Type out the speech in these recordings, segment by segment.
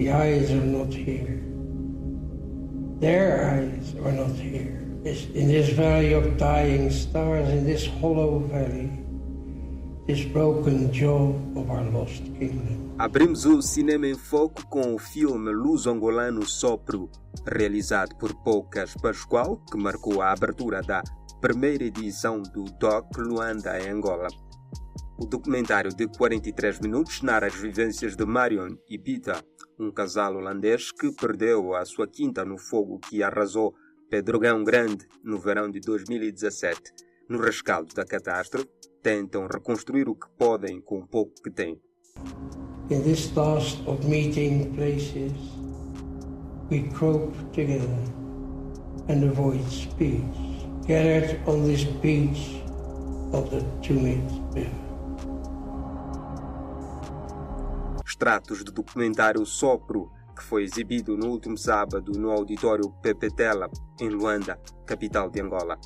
The eyes are not here. Their eyes are not here. It's in this valley of dying stars, in this hollow valley, this broken jaw of our lost kingdom. Abrimos o Cinema em Foco com o filme luso-angolano Sopro, realizado por Poucas Pascoal, que marcou a abertura da primeira edição do DOC Luanda em Angola. O documentário de 43 minutos narra as vivências de Marion e Pita, um casal holandês que perdeu a sua quinta no fogo que arrasou Pedrogão Grande no verão de 2017. No rescaldo da catástrofe, tentam reconstruir o que podem com o pouco que têm. In this last of meeting places, we croak together and avoid speech, gathered on this beach of the Tumit River. Extratos do documentário Sopro, que foi exibido no último sábado no auditório Pepetela, em Luanda, capital de Angola.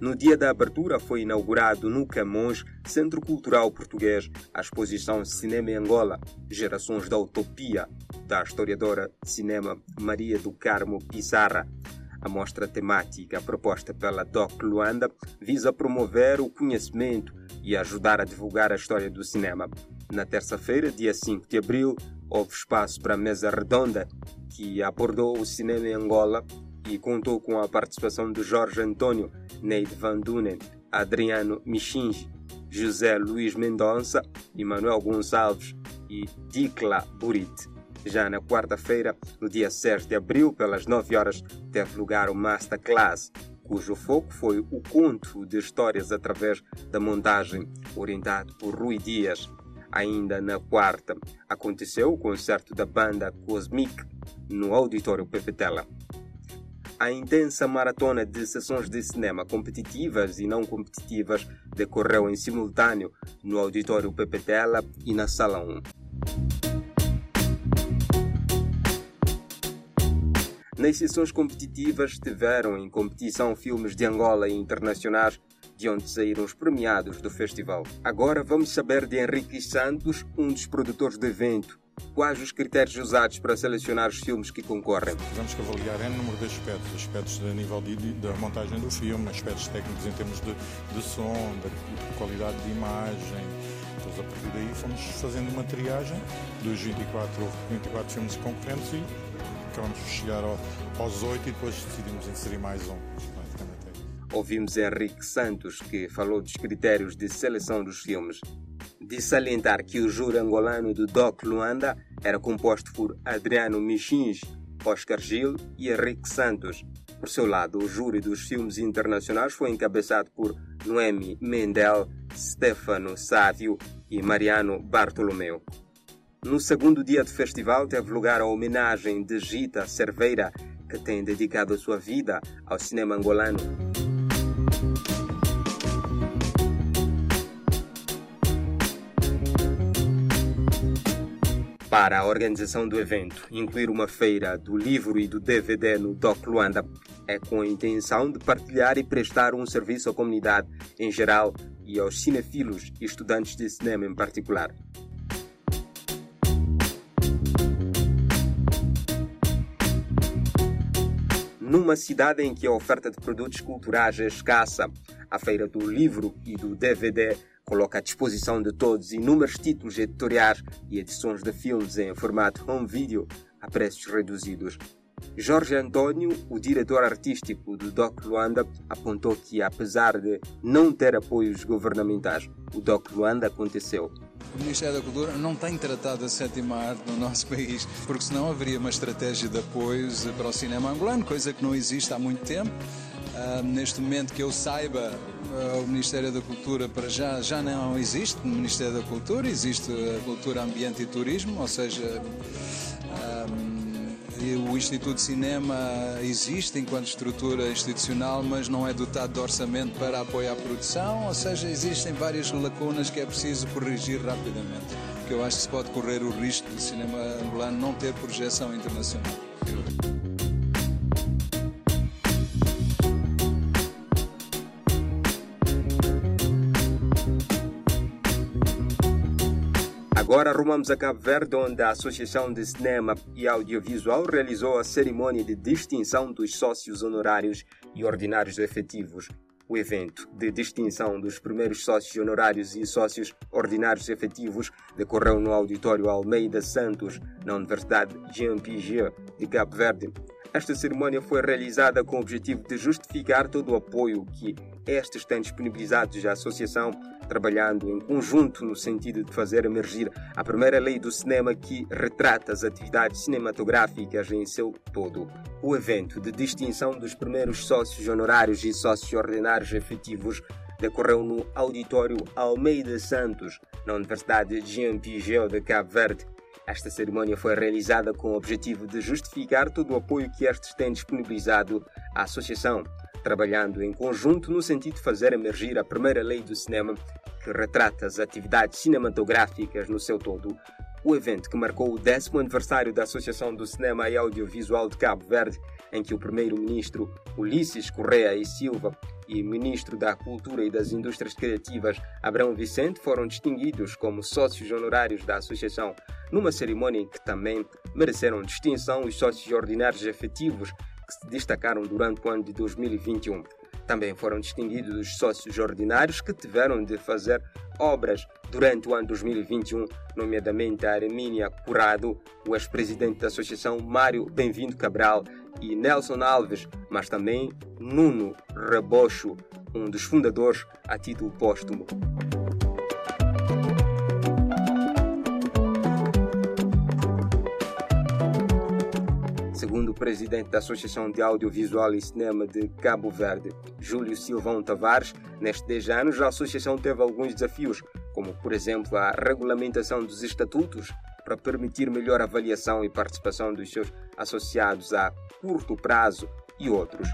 No dia da abertura foi inaugurado no Camões, Centro Cultural Português, a exposição Cinema em Angola, Gerações da Utopia, da historiadora de cinema Maria do Carmo Pizarra. A mostra temática proposta pela DOC Luanda visa promover o conhecimento e ajudar a divulgar a história do cinema. Na terça-feira, dia 5 de abril, houve espaço para a mesa redonda que abordou o cinema em Angola e contou com a participação de Jorge Antônio, Neide Van Dunen, Adriano Michinge, José Luiz Mendonça, Manuel Gonçalves e Dicla Burit. Já na quarta-feira, no dia 6 de abril, pelas 9 horas, teve lugar o Masterclass, cujo foco foi o conto de histórias através da montagem, orientado por Rui Dias. Ainda na quarta, aconteceu o concerto da banda Cosmic no Auditório Pepetela. A intensa maratona de sessões de cinema competitivas e não competitivas decorreu em simultâneo no Auditório Pepetela e na Sala 1. Nas sessões competitivas estiveram em competição filmes de Angola e internacionais de onde saíram os premiados do festival. Agora vamos saber de Henrique Santos, um dos produtores do evento. Quais os critérios usados para selecionar os filmes que concorrem? Tivemos que avaliar N número de aspectos, aspectos a nível de, de, da montagem do filme, aspectos técnicos em termos de, de som, de, de qualidade de imagem. A partir daí fomos fazendo uma triagem dos 24, houve 24 filmes concorrentes e acabamos de chegar ao, aos 8 e depois decidimos inserir mais um. Ouvimos Henrique Santos, que falou dos critérios de seleção dos filmes. De salientar que o júri angolano do DOC Luanda era composto por Adriano Michins, Oscar Gil e Henrique Santos. Por seu lado, o júri dos filmes internacionais foi encabeçado por Noemi Mendel, Stefano Sávio e Mariano Bartolomeu. No segundo dia do festival teve lugar a homenagem de Gita Cerveira, que tem dedicado a sua vida ao cinema angolano. Para a organização do evento, incluir uma feira do livro e do DVD no DOC Luanda é com a intenção de partilhar e prestar um serviço à comunidade em geral e aos cinefilos e estudantes de cinema em particular. Numa cidade em que a oferta de produtos culturais é escassa, a Feira do Livro e do DVD coloca à disposição de todos inúmeros títulos editoriais e edições de filmes em formato home video a preços reduzidos. Jorge Antônio, o diretor artístico do DOC Luanda, apontou que, apesar de não ter apoios governamentais, o DOC Luanda aconteceu. O Ministério da Cultura não tem tratado a sétima arte no nosso país, porque senão haveria uma estratégia de apoios para o cinema angolano, coisa que não existe há muito tempo. Uh, neste momento que eu saiba, uh, o Ministério da Cultura para já já não existe. No Ministério da Cultura existe a Cultura, Ambiente e Turismo, ou seja, um, o Instituto de Cinema existe enquanto estrutura institucional, mas não é dotado de orçamento para apoiar a produção, ou seja, existem várias lacunas que é preciso corrigir rapidamente. Porque eu acho que se pode correr o risco do cinema angolano não ter projeção internacional. Agora arrumamos a Cabo Verde, onde a Associação de Cinema e Audiovisual realizou a cerimônia de distinção dos sócios honorários e ordinários efetivos. O evento de distinção dos primeiros sócios honorários e sócios ordinários efetivos decorreu no Auditório Almeida Santos, na Universidade Jean Piaget de Cabo Verde. Esta cerimônia foi realizada com o objetivo de justificar todo o apoio que estes têm disponibilizados à Associação, trabalhando em conjunto no sentido de fazer emergir a primeira lei do cinema que retrata as atividades cinematográficas em seu todo. O evento de distinção dos primeiros sócios honorários e sócios ordinários efetivos decorreu no Auditório Almeida Santos, na Universidade Jean Piaget de Cabo Verde, esta cerimônia foi realizada com o objetivo de justificar todo o apoio que estes têm disponibilizado à Associação, trabalhando em conjunto no sentido de fazer emergir a primeira lei do cinema que retrata as atividades cinematográficas no seu todo. O evento que marcou o décimo aniversário da Associação do Cinema e Audiovisual de Cabo Verde, em que o primeiro-ministro Ulisses Correa e Silva e Ministro da Cultura e das Indústrias Criativas, Abrão Vicente, foram distinguidos como sócios honorários da Associação, numa cerimônia em que também mereceram distinção os sócios ordinários efetivos que se destacaram durante o ano de 2021. Também foram distinguidos os sócios ordinários que tiveram de fazer obras durante o ano 2021, nomeadamente a Aremínia Curado, o ex-presidente da Associação Mário Bem-vindo Cabral e Nelson Alves, mas também Nuno Rebocho, um dos fundadores a título póstumo. Segundo o presidente da Associação de Audiovisual e Cinema de Cabo Verde, Júlio Silvão Tavares, nestes 10 anos a associação teve alguns desafios, como por exemplo a regulamentação dos estatutos para permitir melhor avaliação e participação dos seus associados a curto prazo e outros.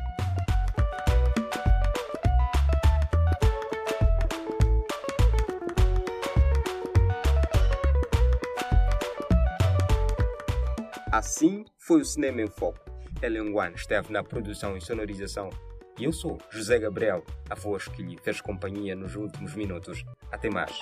Assim foi o Cinema em Foco. Ellen Wan esteve na produção e sonorização. E eu sou José Gabriel, a voz que lhe fez companhia nos últimos minutos. Até mais.